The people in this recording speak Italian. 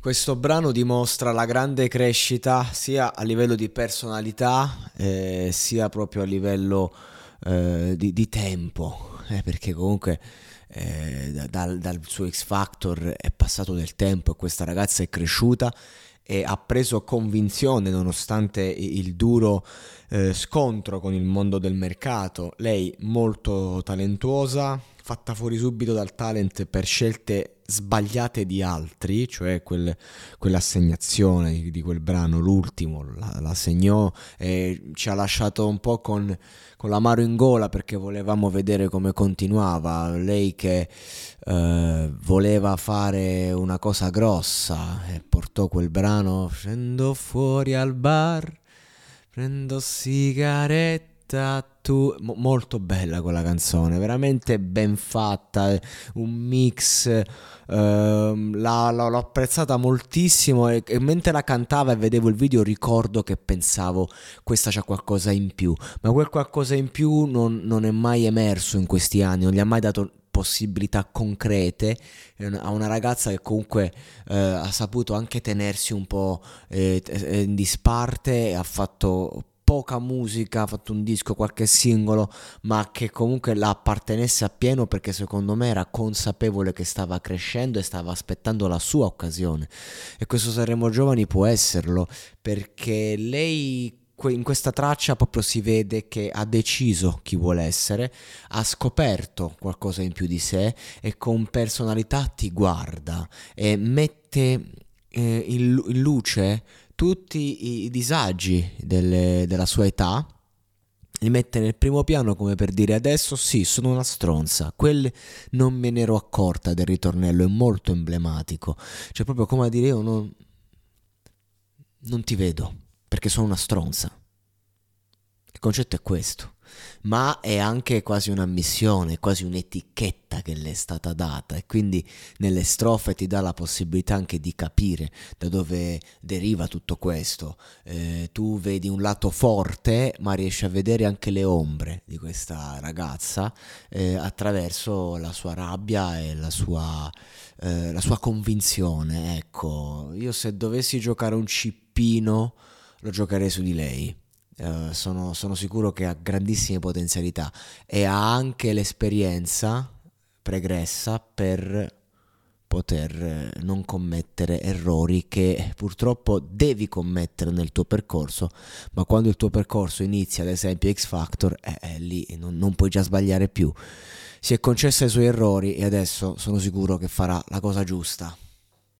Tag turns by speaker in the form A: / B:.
A: Questo brano dimostra la grande crescita sia a livello di personalità eh, sia proprio a livello eh, di, di, tempo, eh, perché comunque eh, dal, dal suo X Factor è passato del tempo e questa ragazza è cresciuta e ha preso convinzione nonostante il duro eh, scontro con il mondo del mercato. Lei molto talentuosa, fatta fuori subito dal talent per scelte sbagliate di altri, cioè quel, quell'assegnazione di, quel brano, l'ultimo, la, la, segnò e ci ha lasciato un po' con, con l'amaro in gola perché volevamo vedere come continuava. Lei che eh, voleva fare una cosa grossa e portò quel brano, scendo fuori al bar, prendo sigarette tu, molto bella quella canzone, veramente ben fatta, un mix, eh, la, la, l'ho apprezzata moltissimo e, e, mentre la cantava e vedevo il video ricordo che pensavo questa c'ha qualcosa in più, ma quel qualcosa in più non, non è mai emerso in questi anni, non gli ha mai dato possibilità concrete. A una ragazza che comunque eh, ha saputo anche tenersi un po' eh, in disparte ha fatto poca musica, ha fatto un disco, qualche singolo, ma che comunque la appartenesse appieno perché secondo me era consapevole che stava crescendo e stava aspettando la sua occasione. E questo Sanremo Giovani può esserlo perché lei in questa traccia proprio si vede che ha deciso chi vuole essere, ha scoperto qualcosa in più di sé e con personalità ti guarda e mette eh, in luce tutti i disagi delle, della sua età, li mette nel primo piano come per dire adesso sì, sono una stronza. Quel non me ne ero accorta del ritornello, è molto emblematico. Cioè proprio come a dire io non, non ti vedo perché sono una stronza. Il concetto è questo ma è anche quasi una missione, quasi un'etichetta che le è stata data e quindi nelle strofe ti dà la possibilità anche di capire da dove deriva tutto questo. Eh, tu vedi un lato forte, ma riesci a vedere anche le ombre di questa ragazza eh, attraverso la sua rabbia e la sua, eh, la sua convinzione. Ecco, io se dovessi giocare un cippino lo giocherei su di lei eh, sono, sono sicuro che ha grandissime potenzialità e ha anche l'esperienza pregressa per poter eh, non commettere errori che purtroppo devi commettere nel tuo percorso, ma quando il tuo percorso inizia, ad esempio X Factor, eh, eh, lì non, non puoi già sbagliare più. Si è concessa i suoi errori e adesso sono sicuro che farà la cosa giusta.